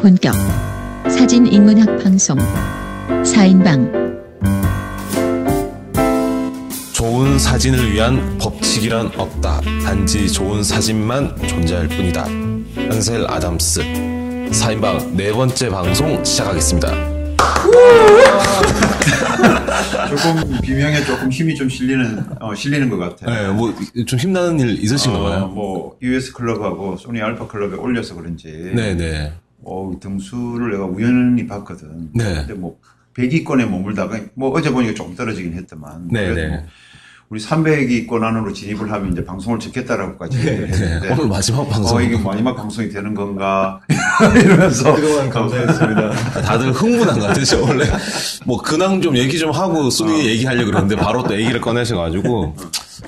본격 사진 인문학 방송 4인방 좋은 사진을 위한 법칙이란 없다. 단지 좋은 사진만 존재할 뿐이다. 한셀 아담스 4인방 네 번째 방송 시작하겠습니다. 조금 비명에 조금 힘이 좀 실리는 어, 실리는 것 같아요. 네, 뭐 좀 힘나는 일 있으신 어? 뭐 US 클럽하고 소니 알파 클럽에 올려서 그런지 네, 네. 어, 등수를 내가 우연히 봤거든. 네. 근데 뭐 100위권에 머물다가 뭐 어제 보니까 조금 떨어지긴 했더만. 네, 네. 뭐 우리 300위권 안으로 진입을 하면 이제 방송을 얘기를 했는데 네. 오늘 마지막 방송. 어, 이게 마지막 방송이 되는 건가 이러면서 그동안 감사했습니다. 다들 흥분한 것 같으죠, 원래. 뭐, 근황 좀 얘기 좀 하고 순위 얘기하려고 그러는데 바로 또 얘기를 꺼내셔가지고.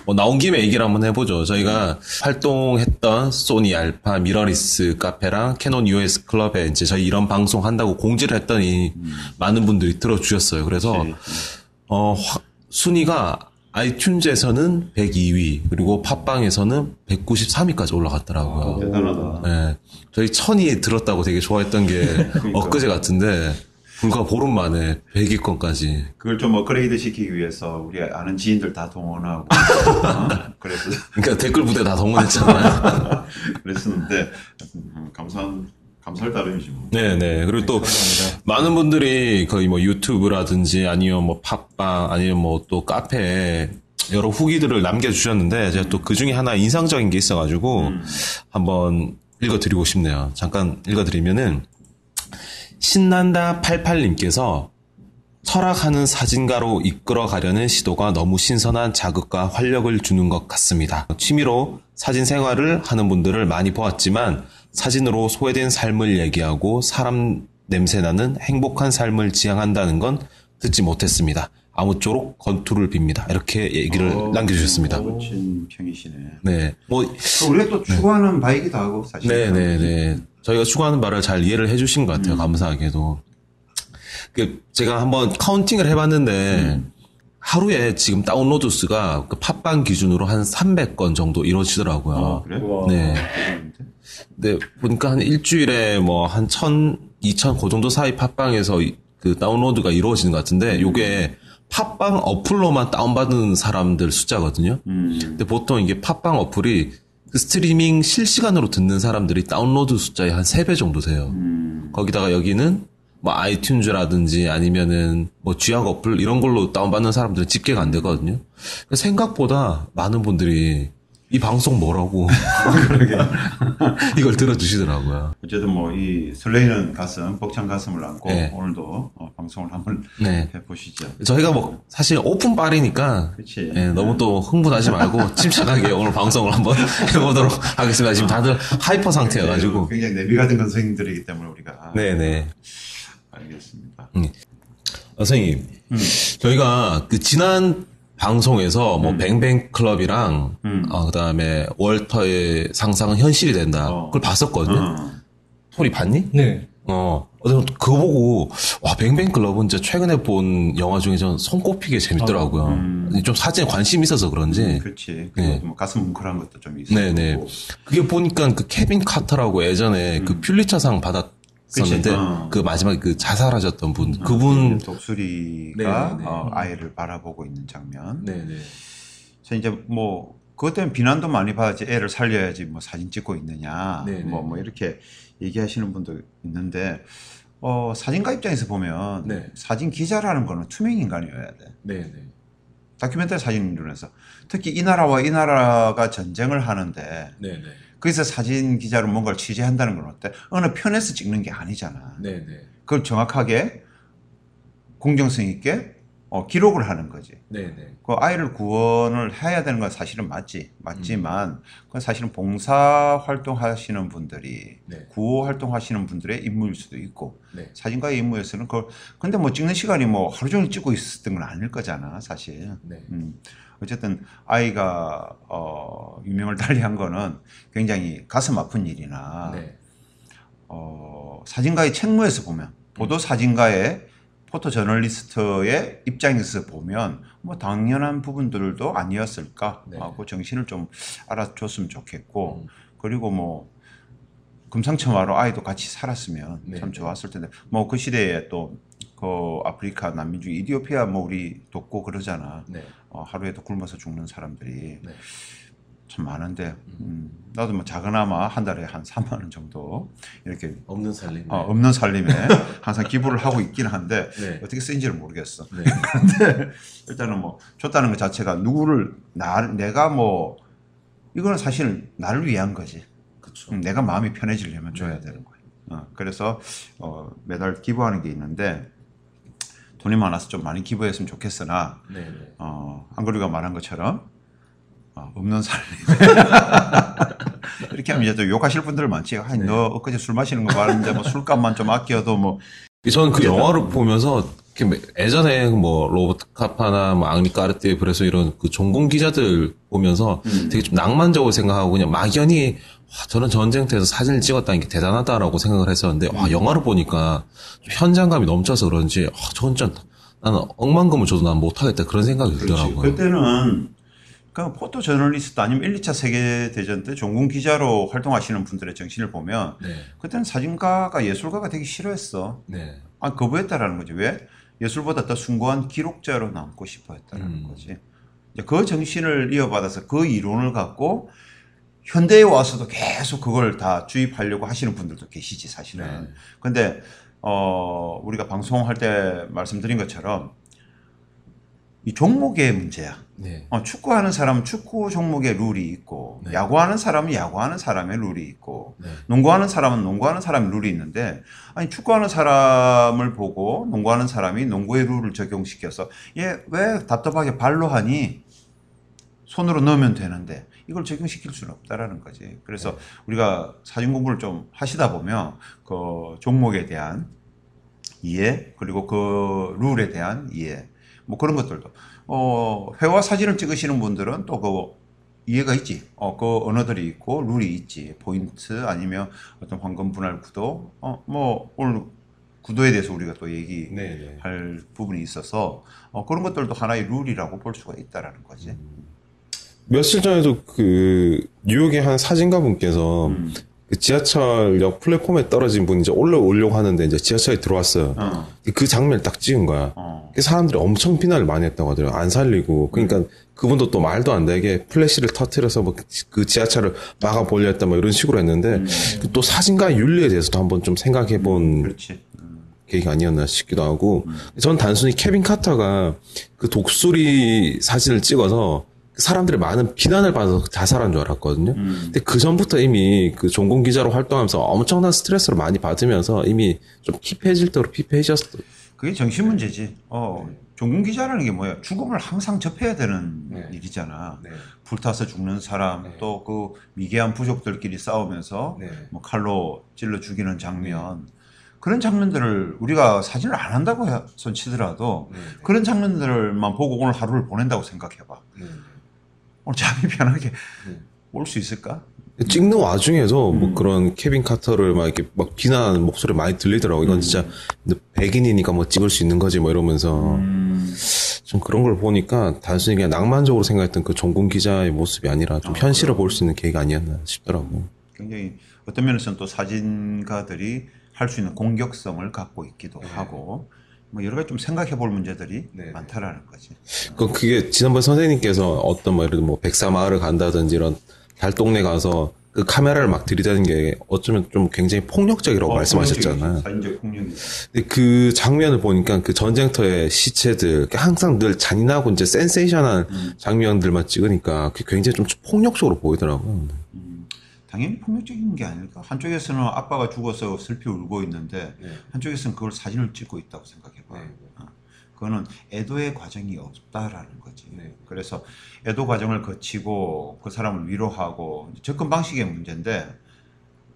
뭐, 나온 김에 얘기를 한번 해보죠. 저희가 활동했던 소니 알파 미러리스 카페랑 캐논 US 클럽에 이제 저희 이런 방송 한다고 공지를 했더니 많은 분들이 들어주셨어요. 그래서, 어, 화- 순위가 아이튠즈에서는 102위, 그리고 팟빵에서는 193위까지 올라갔더라고요. 대단하다. 네. 저희 천이 들었다고 되게 좋아했던 게 엊그제 같은데 불과 보름 만에 100위권까지. 그걸 좀 업그레이드 시키기 위해서 우리 아는 지인들 다 동원하고 어? 그래서 그러니까 댓글 부대 다 동원했잖아요. 그랬었는데 음, 감사한 감사할 따름이지 뭐. 네네. 그리고 또 많은 분들이 거의 뭐 유튜브라든지 아니면 뭐 팟빵 아니면 뭐 또 카페에 여러 후기들을 남겨주셨는데 제가 또 그 중에 하나 인상적인 게 있어가지고 한번 읽어드리고 싶네요. 잠깐 읽어드리면은 신난다 88님께서 철학하는 사진가로 이끌어 가려는 시도가 너무 신선한 자극과 활력을 주는 것 같습니다. 취미로 사진 생활을 하는 분들을 많이 보았지만 사진으로 소외된 삶을 얘기하고 사람 냄새나는 행복한 삶을 지향한다는 건 듣지 못했습니다. 아무쪼록 건투를 빕니다. 이렇게 얘기를 남겨주셨습니다. 멋진 평이시네. 네. 뭐, 그 우리가 또 추구하는 바이기도 하고 사실. 네네 네. 저희가 추구하는 바를 잘 이해를 해주신 것 같아요. 감사하게도. 그 제가 한번 counting을 해봤는데 하루에 지금 다운로드 수가 그 팟빵 기준으로 한 300건 정도 이루어지더라고요. 아, 그래? 와. 네. 보니까 한 일주일에 뭐한 1000, 2000, 그 정도 사이 팟빵에서 이- 그 다운로드가 이루어지는 것 같은데 요게 팟빵 어플로만 다운받은 사람들 숫자거든요. 음. 근데 보통 이게 팟빵 어플이 그 스트리밍 실시간으로 듣는 사람들이 다운로드 숫자의 한 3배 정도 돼요. 음. 거기다가 여기는 뭐 아이튠즈라든지 아니면은 뭐 쥐약 어플 이런 걸로 다운받는 사람들은 집계가 안 되거든요. 그러니까 생각보다 많은 분들이 이 방송 뭐라고 이걸 들어주시더라고요. 어쨌든 뭐 이 설레이는 가슴, 벅찬 가슴을 안고 네. 오늘도 어, 방송을 한번 네. 해보시죠. 저희가 뭐 사실 오픈 빨이니까 그치. 예, 너무 또 흥분하지 말고 침착하게 오늘 방송을 한번 해보도록 하겠습니다. 지금 다들 hyper 상태여가지고. 굉장히 내비가 된 선생님들이기 때문에 우리가 네네. 알겠습니다. 어, 선생님, 저희가 그 지난 방송에서 뭐 뱅뱅 클럽이랑 음. 어, 그다음에 월터의 상상은 현실이 된다. 어. 그걸 봤었거든요. 어. 토리 봤니? 네. 어. 어, 그거 보고 와 뱅뱅 클럽은 진짜 최근에 본 영화 중에 전 손꼽히게 재밌더라고요. 음. 좀 사진에 관심 이 있어서 그런지. 그렇지. 네. 뭐 가슴 뭉클한 것도 좀 있고. 네네. 그게 보니까 그 케빈 카터라고 예전에 그 퓰리처상 받았 그치. 어. 그 마지막에 그 자살하셨던 분 그분 독수리가 네, 네. 어, 아이를 바라보고 있는 장면. 네네. 그래서 이제 뭐 그것 때문에 비난도 많이 받았지. 애를 살려야지 뭐 사진 찍고 있느냐. 네, 네. 뭐뭐 이렇게 얘기하시는 분도 있는데 어, 사진가 입장에서 보면 네. 사진 기자라는 거는 투명 인간이어야 돼. 네네. 다큐멘터리 사진 이론에서 특히 이 나라와 이 나라가 전쟁을 하는데 네네. 거기서 사진 기자로 뭔가를 취재한다는 건 어때? 어느 편에서 찍는 게 아니잖아. 네네. 그걸 정확하게 공정성 있게 어, 기록을 하는 거지. 네네. 그 아이를 구원을 해야 되는 건 사실은 맞지. 맞지만 그건 사실은 봉사 활동하시는 분들이 네. 구호 활동하시는 분들의 임무일 수도 있고 네. 사진가의 임무에서는 그걸 근데 뭐 찍는 시간이 뭐 하루 종일 찍고 있었던 건 아닐 거잖아, 사실. 네. 음. 어쨌든 아이가 어, 유명을 달리한 거는 굉장히 가슴 아픈 일이나 네. 어, 사진가의 책무에서 보면 보도 사진가의 포토 저널리스트의 입장에서 보면 뭐 당연한 부분들도 아니었을까 네. 하고 정신을 좀 알아줬으면 좋겠고 음. 그리고 뭐 금상첨화로 아이도 같이 살았으면 네, 참 네. 좋았을 텐데 뭐 그 시대에 또 그 아프리카 난민 중에 이디오피아 뭐 우리 돕고 그러잖아. 네. 어, 하루에도 굶어서 죽는 사람들이 네. 참 많은데 음, 나도 뭐 작은아마 한 달에 한 3만 원 정도 이렇게 없는 살림. 어, 없는 살림에 항상 기부를 하고 있긴 한데 네. 어떻게 쓰인지를 모르겠어. 네. 근데 일단은 뭐 줬다는 것 자체가 누구를 나 내가 뭐 이거는 사실 나를 위한 거지. 그렇죠. 음, 내가 마음이 편해지려면 줘야 네. 되는 거야. 어, 그래서 어, 매달 기부하는 게 있는데 돈이 많아서 좀 많이 기부했으면 좋겠으나 네. 네. 어, 한글이가 말한 것처럼 어, 없는 살림 이렇게 하면 이제 또 욕하실 분들 많지. 아니, 네. 너 엊그제 술 마시는 거 말하는데 뭐 술값만 좀 아껴도 뭐 저는 그 영화를 보면서 예전에 뭐 로버트 카파나 뭐 앙리 까르띠에 그래서 이런 그 전공 기자들 보면서 되게 좀 낭만적으로 생각하고 그냥 막연히 와, 저는 전쟁터에서 사진을 찍었다는 게 대단하다라고 생각을 했었는데 와 영화를 보니까 좀 현장감이 넘쳐서 그런지 와, 저건 좀 나는 억만금을 줘도 난 못하겠다 그런 생각이 들더라고요. 그때는 그 포토 저널리스트 아니면 1, 2차 세계 대전 때 전공 기자로 활동하시는 분들의 정신을 보면 네, 그때는 사진가가 예술가가 되기 싫어했어. 네, 아 거부했다라는 거지. 왜? 예술보다 더 숭고한 기록자로 남고 싶어 했다라는 음. 거지. 그 정신을 이어받아서 그 이론을 갖고 현대에 와서도 계속 그걸 다 주입하려고 하시는 분들도 계시지 사실은. 네. 근데 어 우리가 방송할 때 말씀드린 것처럼 이 종목의 문제야. 네, 어, 축구하는 사람은 축구 종목의 룰이 있고 네. 야구하는 사람은 야구하는 사람의 룰이 있고 네, 농구하는 사람은 농구하는 사람의 룰이 있는데 아니 축구하는 사람을 보고 농구하는 사람이 농구의 룰을 적용시켜서 얘 왜 답답하게 발로 하니 손으로 넣으면 되는데 이걸 적용시킬 수는 없다라는 거지. 그래서 우리가 사진 공부를 좀 하시다 보면 그 종목에 대한 이해 그리고 그 룰에 대한 이해 뭐 그런 것들도 어 회화 사진을 찍으시는 분들은 또 그 이해가 있지. 어, 그 언어들이 있고 룰이 있지. 포인트 아니면 어떤 황금 분할 구도. 어, 뭐 오늘 구도에 대해서 우리가 또 얘기할 네, 네. 부분이 있어서 어, 그런 것들도 하나의 룰이라고 볼 수가 있다라는 거지. 며칠 전에도 그 뉴욕의 한 사진가 분께서 음. 그 지하철역 플랫폼에 떨어진 분이 이제 올라오려고 하는데 이제 지하철에 들어왔어요. 어, 그 장면을 딱 찍은 거야. 어, 그 사람들이 엄청 비난을 많이 했다고 하더라고요. 안 살리고. 그러니까 그분도 또 말도 안 되게 플래시를 터트려서 뭐 그 지하철을 막아보려 했다 뭐 이런 식으로 했는데 음. 그또 사진가의 윤리에 대해서도 한번 좀 생각해 본 그렇지. 음, 계기가 아니었나 싶기도 하고 전 단순히 케빈 카터가 그 독수리 사진을 찍어서 그 사람들의 많은 비난을 받아서 자살한 줄 알았거든요. 음. 근데 그 전부터 이미 그 전공 기자로 활동하면서 엄청난 스트레스를 많이 받으면서 이미 좀 피폐해질 대로 피폐해졌어. 그게 정신 문제지. 어, 종군 기자라는 게 뭐야? 죽음을 항상 접해야 되는 네. 일이잖아. 네. 불타서 죽는 사람, 네. 또그 미개한 부족들끼리 싸우면서 네. 뭐 칼로 찔러 죽이는 장면. 그런 장면들을 우리가 사진을 안 한다고 해- 손 치더라도 그런 장면들만 보고 오늘 하루를 보낸다고 생각해봐. 오늘 잠이 편하게 네. 올수 있을까? 찍는 와중에도 음. 뭐 그런 케빈 카터를 막 이렇게 막 비난하는 목소리 많이 들리더라고. 이건 진짜 백인이니까 뭐 찍을 수 있는 거지 뭐 이러면서 음, 좀 그런 걸 보니까 단순히 그냥 낭만적으로 생각했던 그 종군 기자의 모습이 아니라 좀 현실을 볼 수 있는 계기가 아니었나 싶더라고. 굉장히 어떤 면에서는 또 사진가들이 할 수 있는 공격성을 갖고 있기도 하고 뭐 여러 가지 좀 생각해 볼 문제들이 네. 많다라는 거지. 그 그게 지난번 선생님께서 어떤 뭐 예를 들어 뭐 백사 마을을 간다든지 이런 달 동네 가서 그 카메라를 막 들이대는 게 어쩌면 좀 굉장히 폭력적이라고 어, 말씀하셨잖아요. 폭력이. 근데 그 장면을 보니까 그 전쟁터의 시체들 항상 늘 잔인하고 이제 센세이션한 음. 장면들만 찍으니까 그게 굉장히 좀 폭력적으로 보이더라고요. 음, 당연히 폭력적인 게 아닐까. 한쪽에서는 아빠가 죽어서 슬피 울고 있는데 한쪽에서는 그걸 사진을 찍고 있다고 생각해봐. 네. 어. 그거는 애도의 과정이 없다라는 거지. 네. 그래서 애도 과정을 거치고 그 사람을 위로하고 접근 방식의 문제인데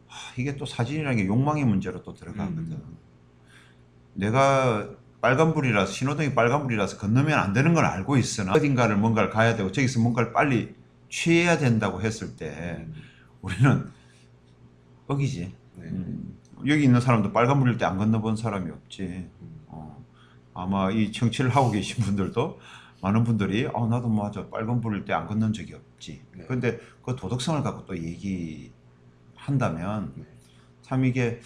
하, 이게 또 사진이라는 게 욕망의 문제로 또 들어가거든. 내가 빨간불이라서 신호등이 빨간불이라서 건너면 안 되는 건 알고 있으나 어딘가를 뭔가를 가야 되고 저기서 뭔가를 빨리 취해야 된다고 했을 때 우리는 뻑이지. 음, 여기 있는 사람도 빨간불일 때 안 건너본 사람이 없지. 어, 아마 이 청취를 하고 계신 분들도 많은 분들이 어, 나도 맞아 빨간불일 때 안 건넌 적이 없지. 네. 그런데 그 도덕성을 갖고 또 얘기한다면 참 이게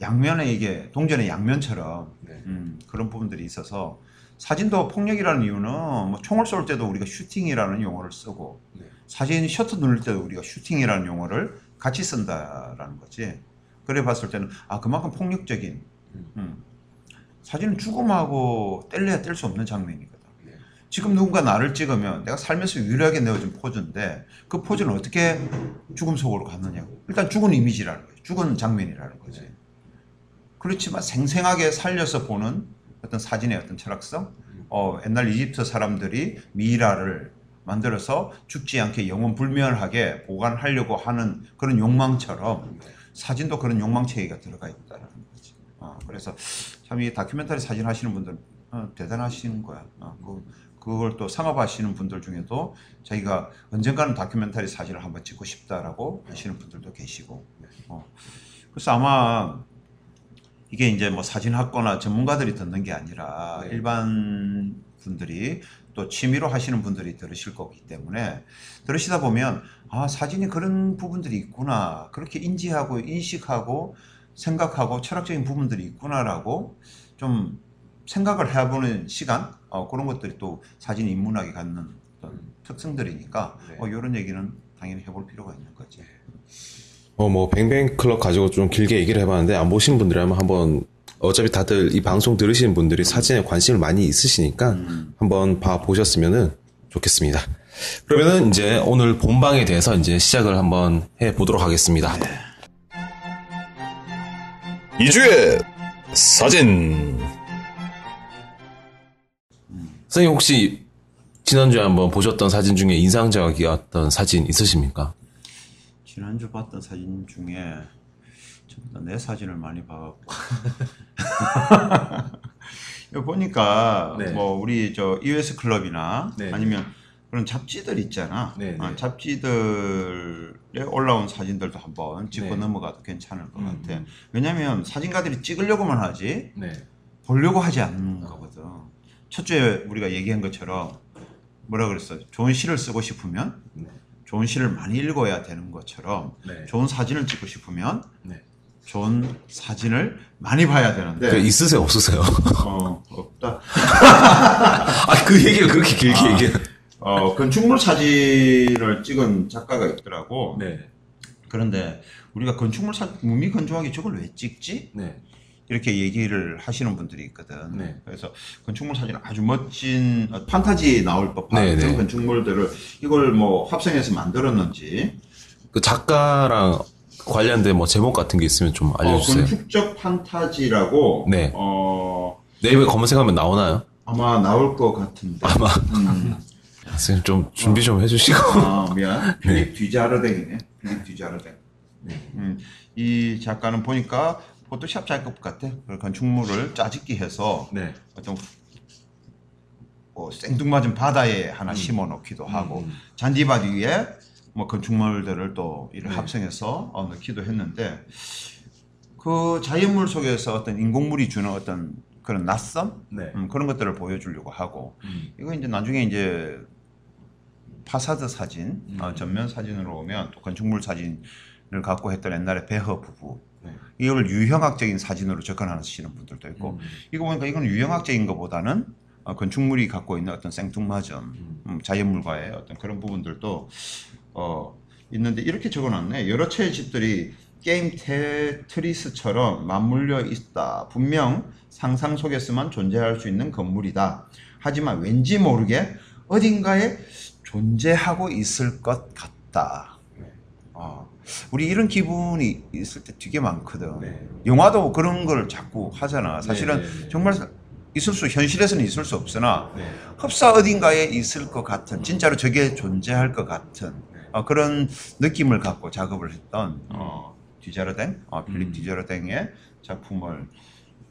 양면에 이게 동전의 양면처럼 네. 음, 그런 부분들이 있어서 사진도 폭력이라는 이유는 뭐 총을 쏠 때도 우리가 슈팅이라는 용어를 쓰고 네. 사진 셔터 누를 때도 우리가 슈팅이라는 용어를 같이 쓴다라는 거지. 그래 봤을 때는 아 그만큼 폭력적인 음. 음. 사진은 죽음하고 뗄래야 뗄 수 없는 장면이거든. 네. 지금 누군가 나를 찍으면 내가 살면서 유일하게 내어준 포즈인데 그 포즈는 어떻게 죽음 속으로 갔느냐고. 일단 죽은 이미지라는 거지. 죽은 장면이라는 거지. 그렇지만 생생하게 살려서 보는 어떤 사진의 어떤 철학성. 어, 옛날 이집트 사람들이 미이라를 만들어서 죽지 않게 영원 불멸하게 보관하려고 하는 그런 욕망처럼 사진도 그런 욕망 체계가 들어가 있다는 거지. 어, 그래서 참 이 다큐멘터리 사진 하시는 분들 어, 대단하신 거야. 어, 그, 그걸 또 상업하시는 분들 중에도 자기가 언젠가는 다큐멘터리 사진을 한번 찍고 싶다라고 하시는 분들도 계시고. 어. 그래서 아마 이게 이제 뭐 사진학거나 전문가들이 듣는 게 아니라 네. 일반 분들이 또 취미로 하시는 분들이 들으실 거기 때문에 들으시다 보면 아 사진이 그런 부분들이 있구나 그렇게 인지하고 인식하고 생각하고 철학적인 부분들이 있구나라고 좀 생각을 해보는 시간 어, 그런 것들이 또 사진 인문학이 갖는 어떤 특성들이니까 네. 어, 이런 얘기는 당연히 해볼 필요가 있는 거지. 어, 뭐, 뱅뱅 클럽 가지고 좀 길게 얘기를 해봤는데, 안 보신 분들이라면 한번, 어차피 다들 이 방송 들으시는 분들이 사진에 관심을 많이 있으시니까, 음. 한번 봐 보셨으면은 좋겠습니다. 그러면은 이제 오늘 본방에 대해서 이제 시작을 한번 해 보도록 하겠습니다. 이주의 사진 선생님 혹시 지난주에 한번 보셨던 사진 중에 인상적이었던 사진 있으십니까? 지난주 봤던 사진 중에 전부 다내 사진을 많이 봐갖고 보니까 네. 뭐 우리 저 EOS 클럽이나 네. 아니면 그런 잡지들 있잖아 네, 아, 네. 잡지들에 올라온 사진들도 한번 짚고 네. 넘어가도 괜찮을 것 음, 같아 음. 왜냐면 사진가들이 찍으려고만 하지 네. 보려고 하지 않는 거거든 첫째 우리가 얘기한 것처럼 뭐라 그랬어 좋은 시를 쓰고 싶으면 네. 좋은 시를 많이 읽어야 되는 것처럼 네. 좋은 사진을 찍고 싶으면 네. 좋은 사진을 많이 봐야 되는데 그 있으세요, 없으세요? 어, 없다. 아, 그 얘기를 그렇게 길게 아. 얘기해. 어, 건축물 사진을 찍은 작가가 있더라고. 네. 그런데 우리가 건축물 사 무미 건조하게 저걸 왜 찍지? 네. 이렇게 얘기를 하시는 분들이 있거든. 네. 그래서 건축물 사진 아주 멋진 어, 판타지 나올 법한 네, 그런 네. 건축물들을 이걸 뭐 합성해서 만들었는지 그 작가랑 관련된 뭐 제목 같은 게 있으면 좀 알려주세요. 어, 건축적 판타지라고 네. 어, 네이버에 검색하면 나오나요? 아마 나올 것 같은데. 아마. 음. 선생님 좀 준비 좀 해주시고. 아, 미안. 필립 뒤자르댕이네. 뒤자르댕. 음, 이 작가는 보니까 포토샵 작업 같아. 그 건축물을 짜집기 해서 네. 어떤 뭐 생뚱맞은 바다에 하나 심어 놓기도 하고 음. 잔디밭 위에 뭐 건축물들을 또 이를 네. 합성해서 어, 넣기도 했는데 그 자연물 속에서 어떤 인공물이 주는 어떤 그런 낯섦 네. 음, 그런 것들을 보여주려고 하고 음. 이거 이제 나중에 이제 파사드 사진, 음. 어, 전면 사진으로 오면 또 건축물 사진을 갖고 했던 옛날에 배허 부부. 네. 이걸 유형학적인 사진으로 접근하시는 분들도 있고, 음. 이거 보니까 이건 유형학적인 것보다는 어, 건축물이 갖고 있는 어떤 생뚱맞음, 음. 음, 자연물과의 어떤 그런 부분들도 어, 있는데 이렇게 적어놨네. 여러 채의 집들이 게임 테트리스처럼 맞물려 있다. 분명 상상 속에서만 존재할 수 있는 건물이다. 하지만 왠지 모르게 어딘가에 존재하고 있을 것 같다. 어, 우리 이런 기분이 있을 때 되게 많거든. 네. 영화도 그런 걸 자꾸 하잖아. 사실은 네, 네, 네. 정말 있을 수 현실에서는 있을 수 없으나 네. 흡사 어딘가에 있을 것 같은 진짜로 저게 존재할 것 같은 어, 그런 느낌을 갖고 작업을 했던 어, 디자르댕, 어, 필립 음. 디자르댕의 작품을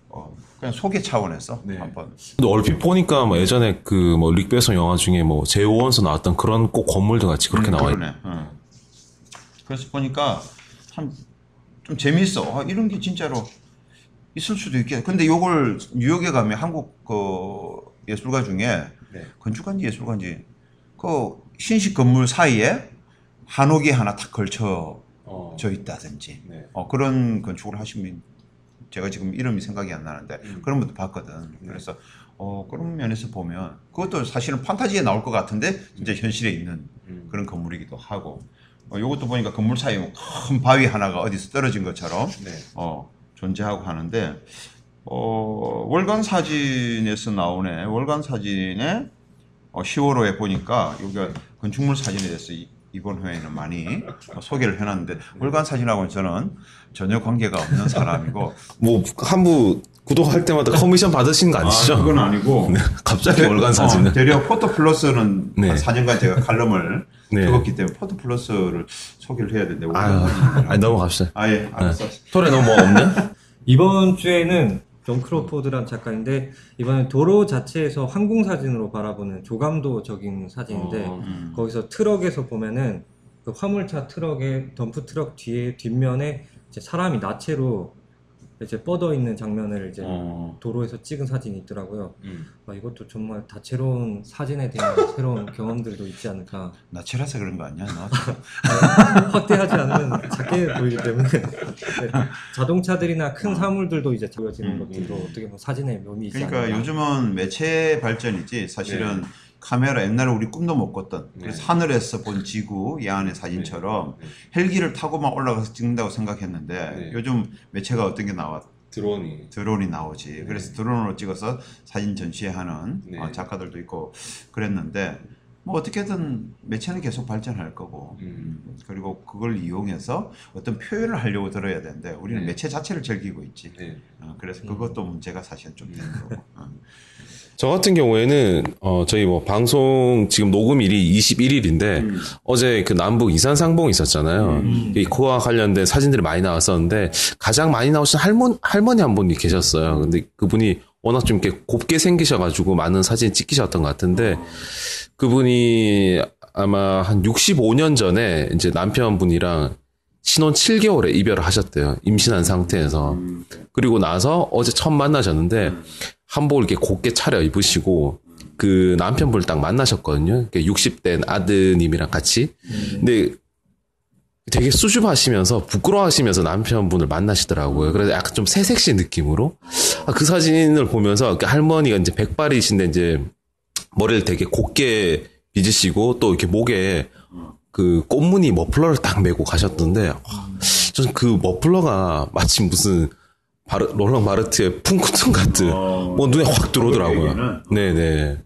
어, 그냥 소개 차원에서 네. 한번 근데 얼핏 보니까 뭐 예전에 그뭐 릭베son 영화 중에 뭐 제오원서 나왔던 그런 꼭 건물들 같이 그렇게 음, 나와 있. 그러네. 어. 그래서 보니까 참 좀 재밌어. 아, 이런 게 진짜로 있을 수도 있겠다. 근데 요걸 뉴욕에 가면 한국 그 예술가 중에 네. 건축가인지 예술가인지 그 신식 건물 사이에 한옥이 하나 탁 걸쳐 어. 져 있다든지 네. 어, 그런 건축을 하시면 제가 지금 이름이 생각이 안 나는데 음. 그런 것도 봤거든. 그래서 어, 그런 면에서 보면 그것도 사실은 판타지에 나올 것 같은데 진짜 현실에 있는 음. 그런 건물이기도 하고 어, 이것도 보니까 건물 사이에 뭐큰 바위 하나가 어디서 떨어진 것처럼 네. 어, 존재하고 하는데 어, 월간 사진에서 나오네. 월간 사진에 어, 10월호에 보니까 여기가 건축물 사진에 대해서 이, 이번 회에는 많이 어, 소개를 해놨는데 월간 사진하고는 저는 전혀 관계가 없는 사람이고 뭐 한부 구독할 때마다 커미션 받으시는 거 아니시죠? 아, 그건 아니고 갑자기 대- 월간 어, 사진을. 대려 포토 플러스는 네. 한 4년간 제가 칼럼을 네. 적었기 때문에 포토 플러스를 소개를 해야 되는데 아유. 아니 넘어갑시다. 아예 알았어. 토레 너뭐 없냐? 이번 주에는 존 크로포드란 작가인데 이번에 도로 자체에서 항공 사진으로 바라보는 조감도적인 사진인데 어, 음. 거기서 트럭에서 보면은 그 화물차 트럭의 덤프 트럭 뒤에 뒷면에 이제 사람이 나체로 이제 뻗어 있는 장면을 이제 어. 도로에서 찍은 사진이 있더라고요. 음. 아, 이것도 정말 다채로운 사진에 대한 새로운 경험들도 있지 않을까. 나체라서 그런 거 아니야? 너? 확대하지 않으면 작게 보이기 때문에 네, 자동차들이나 큰 사물들도 이제 보여지는 음. 것들도 어떻게 보면 사진의 묘미 그러니까 않을까. 요즘은 매체 발전이지 사실은 카메라 옛날에 우리 꿈도 못 꿨던 그래서 네. 하늘에서 본 지구 야안의 사진처럼 네. 헬기를 타고 만 올라가서 찍는다고 생각했는데 네. 요즘 매체가 어떤 게 나와 드론이. 드론이 나오지 그래서 드론으로 찍어서 사진 전시하는 네. 어, 작가들도 있고 그랬는데 뭐 어떻게든 매체는 계속 발전할 거고 음. 음, 그리고 그걸 이용해서 어떤 표현을 하려고 들어야 되는데 우리는 네. 매체 자체를 즐기고 있지 네. 어, 그래서 그것도 문제가 사실은 좀 되는 거고 어. 저 같은 경우에는 어 저희 뭐 방송 지금 녹음일이 21일인데 음. 어제 그 남북 이산 상봉 있었잖아요. 이 그와 관련된 사진들이 많이 나왔었는데 가장 많이 나오신 할머니 할머니 한 분이 계셨어요. 근데 그분이 워낙 좀 이렇게 곱게 생기셔가지고 많은 사진 찍히셨던 것 같은데 그분이 아마 한 65년 전에 이제 남편분이랑 신혼 7개월에 이별을 하셨대요. 임신한 상태에서. 그리고 나서 어제 처음 만나셨는데 한복을 이렇게 곱게 차려 입으시고 그 남편분을 딱 만나셨거든요. 60대 아드님이랑 같이. 근데 되게 수줍어하시면서 부끄러워하시면서 남편분을 만나시더라고요. 그래서 약간 좀 새색시 느낌으로 아, 그 사진을 보면서 그 할머니가 이제 백발이신데 이제 머리를 되게 곱게 빗으시고 또 이렇게 목에 그 꽃무늬 머플러를 딱 메고 가셨던데 와, 저는 그 머플러가 마치 무슨 바르, 롤랑 마르트의 풍쿠튼 같은 뭐 눈에 확 들어오더라고요. 네네.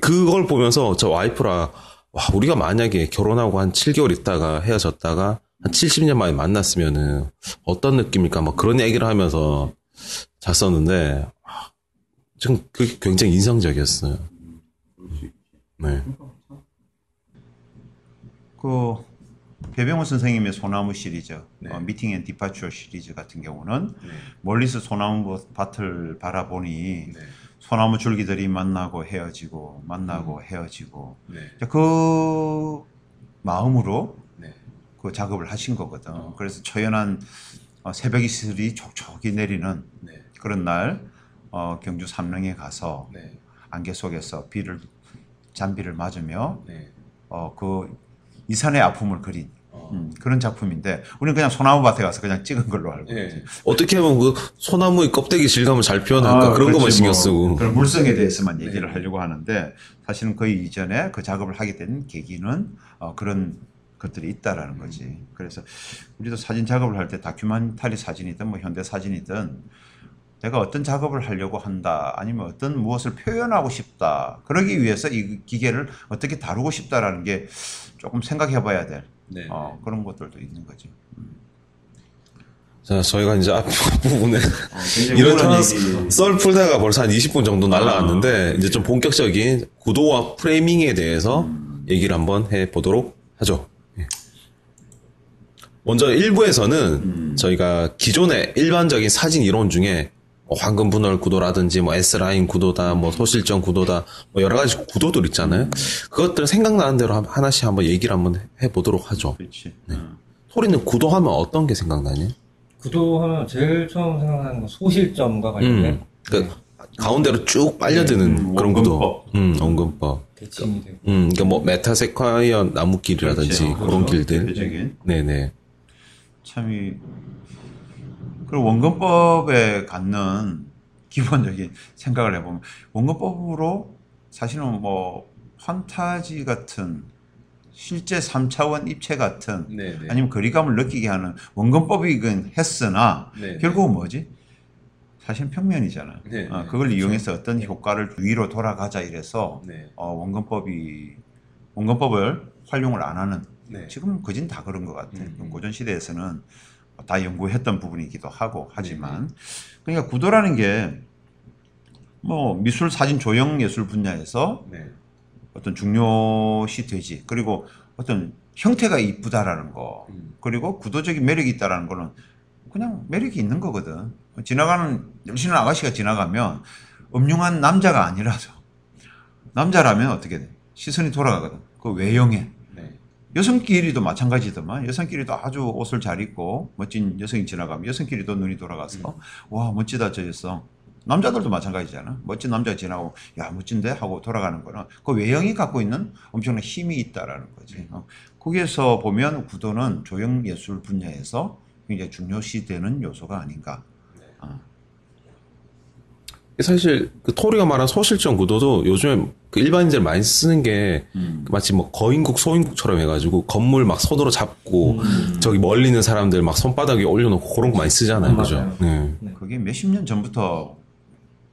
그걸 보면서 저 와이프랑 와 우리가 만약에 결혼하고 한 7개월 있다가 헤어졌다가 한 70년 만에 만났으면은 어떤 느낌일까 막 그런 얘기를 하면서 잤었는데 와, 좀 그게 굉장히 인상적이었어요. 네. 그 배병우 선생님의 소나무 시리즈, 네. 어, Meeting and Departure 시리즈 같은 경우는 멀리서 소나무 밭을 바라보니 네. 소나무 줄기들이 만나고 헤어지고 만나고 헤어지고 네. 그 마음으로 네. 그 작업을 하신 거거든. 그래서 초연한 어, 새벽 이슬이 촉촉이 내리는 네. 그런 날 어, 경주 삼릉에 가서 네. 안개 속에서 비를 잔비를 맞으며 네. 어, 그 이산의 아픔을 그린 어. 음, 그런 작품인데 우리는 그냥 소나무 밭에 가서 그냥 찍은 걸로 알고 예. 있지. 어떻게 하면 그 소나무의 껍데기 질감을 잘 표현할까 그런 것만 신경 뭐 쓰고. 그런 물성에 대해서만 네. 얘기를 하려고 하는데 사실은 그 이전에 그 작업을 하게 된 계기는 어, 그런 것들이 있다라는 거지. 그래서 우리도 사진 작업을 할 때 다큐멘터리 사진이든 뭐 현대 사진이든 내가 어떤 작업을 하려고 한다 아니면 어떤 무엇을 표현하고 싶다 그러기 위해서 이 기계를 어떻게 다루고 싶다라는 게 조금 생각해 봐야 될 네. 어, 그런 것들도 있는 거지. 자, 저희가 이제 앞부분에 이런 우울한 트랜스, 얘기. 썰 풀다가 벌써 한 20분 정도 날라갔는데, 이제 좀 본격적인 구도와 framing에 대해서 얘기를 한번 해 보도록 하죠. 예. 먼저 1부에서는 저희가 기존의 일반적인 사진 이론 중에 뭐 황금 분할 구도라든지 뭐 S라인 구도다, 뭐 소실점 구도다, 뭐 여러 가지 구도들 있잖아요. 그것들 생각나는 대로 한- 하나씩 한번 얘기를 한번 해 보도록 하죠. 그렇지. 네. 어. 소리는 구도하면 어떤 게 생각나니? 구도하면 제일 처음 생각나는 건 소실점과 관련된 음, 그 가운데로 쭉 빨려드는 음, 그런 구도. 원근법. 음, 원근법. 대칭이 되고 음, 그러니까 뭐 메타세콰이어 나무길이라든지 그렇지. 그런 그렇죠. 길들. 대표적인. 네네. 참이 그리고 원근법에 갖는 기본적인 생각을 해보면 원근법으로 사실은 뭐 판타지 같은 실제 3차원 입체 같은 네, 네. 아니면 거리감을 느끼게 하는 원근법이긴 했으나 네, 결국은 뭐지? 사실 평면이잖아. 네, 어, 네. 그걸 이용해서 어떤 효과를 위로 돌아가자 이래서 네. 어, 원근법이 원근법을 활용을 안 하는 네. 지금 거진 다 그런 것 같아. 음. 고전 시대에서는 다 연구했던 부분이기도 하고 네, 하지만 그러니까 구도라는 게 뭐 미술, 사진, 조형 예술 분야에서 네. 어떤 중요시 되지. 그리고 어떤 형태가 이쁘다라는 거. 음. 그리고 구도적인 매력이 있다라는 거는 그냥 매력이 있는 거거든. 지나가는 열심히 아가씨가 지나가면 음흉한 남자가 아니라서 남자라면 어떻게 돼? 시선이 돌아가거든. 그 외형에. 네. 여성끼리도 마찬가지더만 여성끼리도 아주 옷을 잘 입고 멋진 여성이 지나가면 여성끼리도 눈이 돌아가서 와 멋지다 저 여성 남자들도 마찬가지잖아 멋진 남자가 지나고 야 멋진데 하고 돌아가는 거는 그 외형이 갖고 있는 엄청난 힘이 있다라는 거지 어. 거기에서 보면 구도는 조형 예술 분야에서 굉장히 중요시되는 요소가 아닌가 어. 사실 그 토리가 말한 소실전 구도도 요즘에 그 일반인들 많이 쓰는 게 음. 마치 뭐 거인국 소인국처럼 해가지고 건물 막 손으로 잡고 저기 멀리 있는 사람들 막 손바닥 위에 올려놓고 그런 거 많이 쓰잖아요, 음, 그죠? 맞아요. 네. 그게 몇십 년 전부터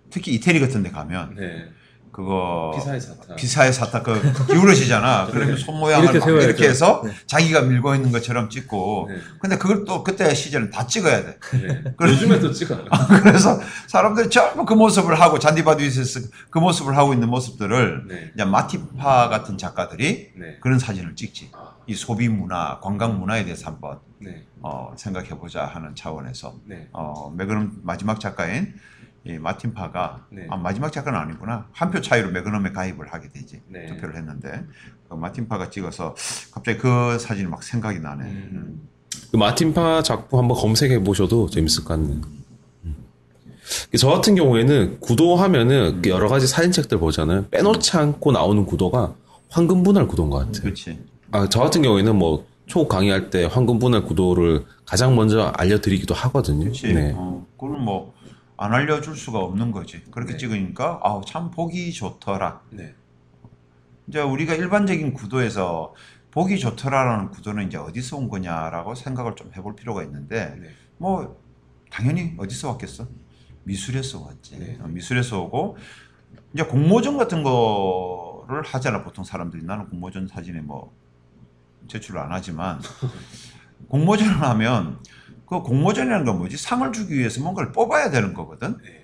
특히 이태리 같은 데 가면 네. 그거 사타. 비사의 사타 그 기울어지잖아. 그러면 손 모양을 이렇게 막 세워야죠. 이렇게 해서 네. 자기가 밀고 있는 것처럼 찍고. 네. 근데 그걸 또 그때 시절은 다 찍어야 돼. 네. 그래. 요즘에도 찍어요. 그래서 사람들이 전부 그 모습을 하고 잔디바디에서 그 모습을 하고 있는 모습들을 네. 이제 마티파 같은 작가들이 네. 그런 사진을 찍지. 아, 이 소비 문화, 관광 문화에 대해서 한번 네. 어, 생각해 보자 하는 차원에서 네. 어, 매그넘 마지막 작가인 이 마틴 파가 네. 아, 마지막 작가는 아니구나 한 표 차이로 매그넘에 가입을 하게 되지 네. 투표를 했는데 그 마틴 파가 찍어서 갑자기 그 사진이 막 생각이 나네. 음. 그 마틴 파 작품 한번 검색해 보셔도 재밌을 것 같네요. 음. 저 같은 경우에는 구도하면은 그 여러 가지 사진책들 보잖아요. 빼놓지 않고 나오는 구도가 황금분할 구도인 것 같아요. 그렇지. 아, 저 같은 경우에는 뭐, 초 강의할 때 황금분할 구도를 가장 먼저 알려드리기도 하거든요. 그렇지. 네. 어, 그건 뭐 안 알려줄 수가 없는 거지. 그렇게 네. 찍으니까 아우 참 보기 좋더라. 네. 이제 우리가 일반적인 구도에서 보기 좋더라라는 구도는 이제 어디서 온 거냐라고 생각을 좀 해볼 필요가 있는데 네. 뭐 당연히 어디서 왔겠어? 미술에서 왔지. 네. 어, 미술에서 오고 이제 공모전 같은 거를 하잖아 보통 사람들이 나는 공모전 사진에 뭐 제출을 안 하지만 공모전을 하면 그 공모전이라는 건 뭐지 상을 주기 위해서 뭔가를 뽑아야 되는 거거든. 네.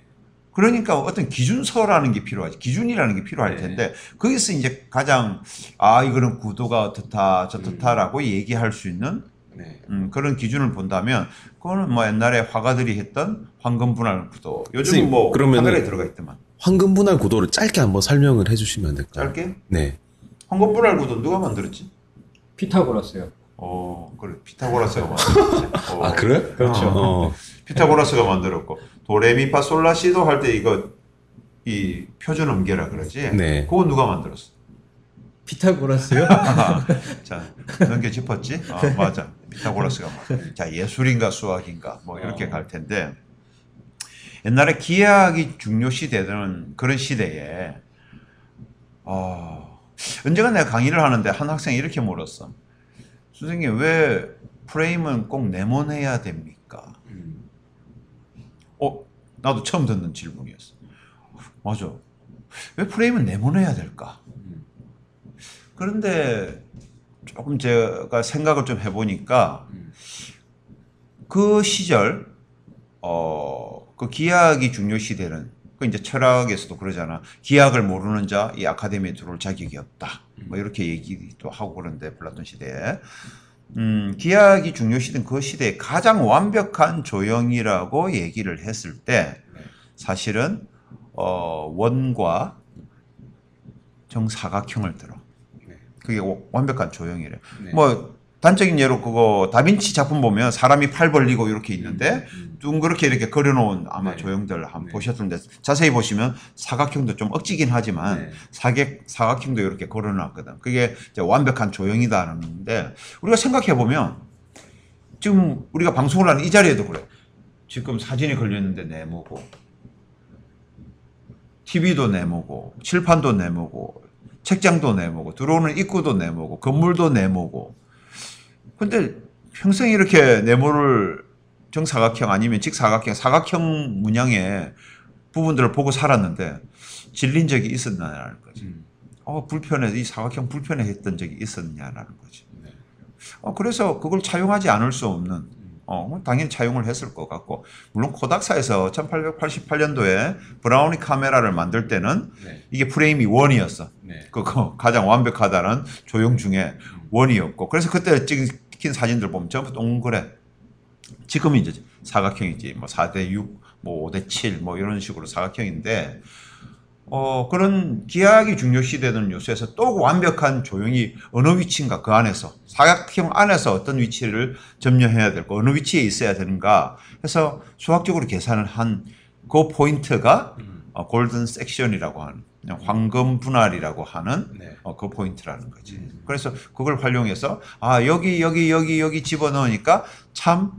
그러니까 어떤 기준서라는 게 필요하지 기준이라는 게 필요할 네. 텐데 거기서 이제 가장 아 이거는 구도가 어떻다 저렇다라고 얘기할 수 있는 네. 음, 그런 기준을 본다면 그거는 뭐 옛날에 화가들이 했던 황금 분할 구도 요즘 뭐 카메라에 들어가 있더만 황금 분할 구도를 짧게 한번 설명을 해주시면 안 될까요? 짧게 네. 황금 분할 구도 누가 만들었지? 피타고라스요. 어 그래 피타고라스가 만들었지. 어, 아, 그래? 그렇죠. 어. 피타고라스가 만들었고 도레미파 솔라시도 할 때 이거 이 표준 음계라 그러지. 네. 그거 누가 만들었어? 피타고라스요? 자, 넘겨 짚었지? 어, 맞아. 피타고라스가 막. 자, 예술인가 수학인가 뭐 이렇게 어. 갈 텐데 옛날에 기하학이 중요시되는 그런 시대에 어, 언제가 내가 강의를 하는데 한 학생이 이렇게 물었어. 선생님 왜 프레임은 꼭 네모내야 됩니까? 음. 어, 나도 처음 듣는 질문이었어. 맞아. 왜 프레임은 네모내야 될까? 음. 그런데 조금 제가 생각을 좀 해보니까 음. 그 시절, 어, 그 기하학이 중요시되는, 그 이제 철학에서도 그러잖아. 기하학을 모르는 자, 이 아카데미에 들어올 자격이 없다. 뭐 이렇게 얘기도 하고 그러는데, 플라톤 시대에. 음, 기하학이 중요시된 그 시대에 가장 완벽한 조형이라고 얘기를 했을 때, 네. 사실은, 어, 원과 정사각형을 들어. 네. 그게 오- 완벽한 조형이래. 네. 뭐 단적인 예로 그거 다빈치 작품 보면 사람이 팔 벌리고 이렇게 있는데 음. 둥그렇게 이렇게 그려놓은 아마 네. 조형들 한번 네. 보셨던데 자세히 보시면 사각형도 좀 억지긴 하지만 네. 사각 사각형도 이렇게 걸어놨거든. 그게 완벽한 조형이다라는데 우리가 생각해 보면 지금 우리가 방송을 하는 이 자리에도 그래. 지금 사진이 걸렸는데 네모고, TV도 네모고, 칠판도 네모고, 책장도 네모고, 들어오는 입구도 네모고, 건물도 네모고. 근데 평생 이렇게 네모를 정사각형 아니면 직사각형, 사각형 문양의 부분들을 보고 살았는데 질린 적이 있었냐는 거지. 어, 불편해서 이 사각형 불편해 했던 적이 있었냐라는 거지. 어, 그래서 그걸 차용하지 않을 수 없는 어, 뭐 당연히 차용을 했을 것 같고 물론 코닥사에서 1888년도에 브라우니 카메라를 만들 때는 네. 이게 프레임이 원이었어. 네. 그거 가장 완벽하다는 조형 중에 원이었고 그래서 그때 찍 힌 사진들 보면 전부 동그래. 지금은 이제 사각형이지. 뭐 4대 6, 뭐 5대 7, 뭐 이런 식으로 사각형인데 어, 그런 기하학이 중요시되는 요소에서 또 완벽한 조형이 어느 위치인가 그 안에서 사각형 안에서 어떤 위치를 점령해야 될까 어느 위치에 있어야 되는가 해서 수학적으로 계산을 한 그 포인트가 어, golden section이라고 하는 황금 분할이라고 하는 네. 어, 그 포인트라는 거지. 그래서 그걸 활용해서 아 여기 여기 여기 여기 집어 넣으니까 참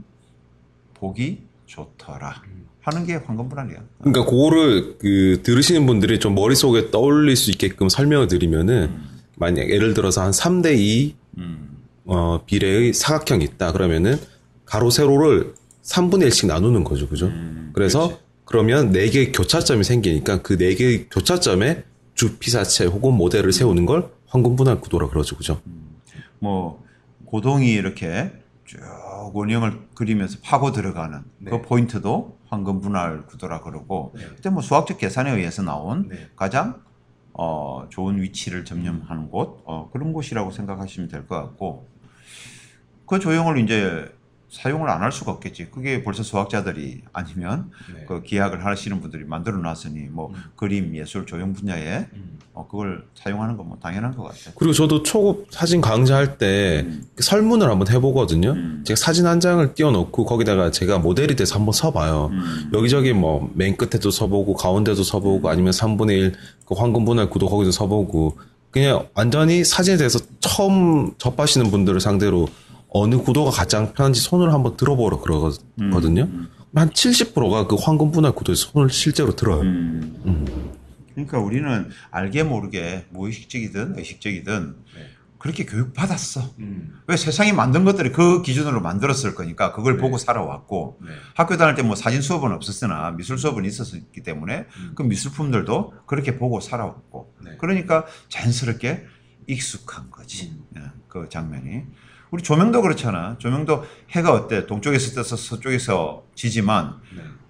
보기 좋더라 하는 게 황금 분할이야. 그러니까 그거를 그 들으시는 분들이 좀 머릿속에 떠올릴 수 있게끔 설명을 드리면은 만약 예를 들어서 한 3대 2 음. 어, 비례의 사각형이 있다 그러면은 가로 세로를 3분의 1씩 나누는 거죠. 그죠? 음, 그래서 그렇지. 그러면 4개의 교차점이 생기니까 그 4개의 교차점에 주 피사체 혹은 모델을 세우는 걸 황금 분할 구도라 그러죠. 그죠? 뭐 고동이 이렇게 쭉 원형을 그리면서 파고 들어가는 네. 그 포인트도 황금 분할 구도라 그러고 네. 그때 뭐 수학적 계산에 의해서 나온 네. 가장 어, 좋은 위치를 점령하는 곳 어, 그런 곳이라고 생각하시면 될 것 같고 그 조형을 이제 사용을 안 할 수가 없겠지. 그게 벌써 수학자들이 아니면 네. 그 기약을 하시는 분들이 만들어 놨으니 뭐 그림 예술 조형 분야에 어, 그걸 사용하는 건 뭐 당연한 것 같아. 그리고 저도 초급 사진 강좌할 때그 설문을 한번 해보거든요. 음. 제가 사진 한 장을 띄워놓고 거기다가 제가 모델이 돼서 한번 서봐요. 음. 여기저기 뭐 맨 끝에도 서보고 가운데도 서보고 아니면 3분의 1 그 황금 분할 구도 거기도 서보고 그냥 완전히 사진에 대해서 처음 접하시는 분들을 상대로 어느 구도가 가장 편한지 손을 한번 들어보러 그러거든요. 한 70%가 그 황금 분할 구도에서 손을 실제로 들어요. 음. 그러니까 우리는 알게 모르게 무의식적이든 의식적이든 그렇게 교육받았어. 왜 세상이 만든 것들이 그 기준으로 만들었을 거니까 그걸 보고 살아왔고 학교 다닐 때 뭐 사진 수업은 없었으나 미술 수업은 있었기 때문에 그 미술품들도 그렇게 보고 살아왔고 네. 그러니까 자연스럽게 익숙한 거지 예, 그 장면이 우리 조명도 그렇잖아 조명도 해가 어때 동쪽에서 떠서 서쪽에서 지지만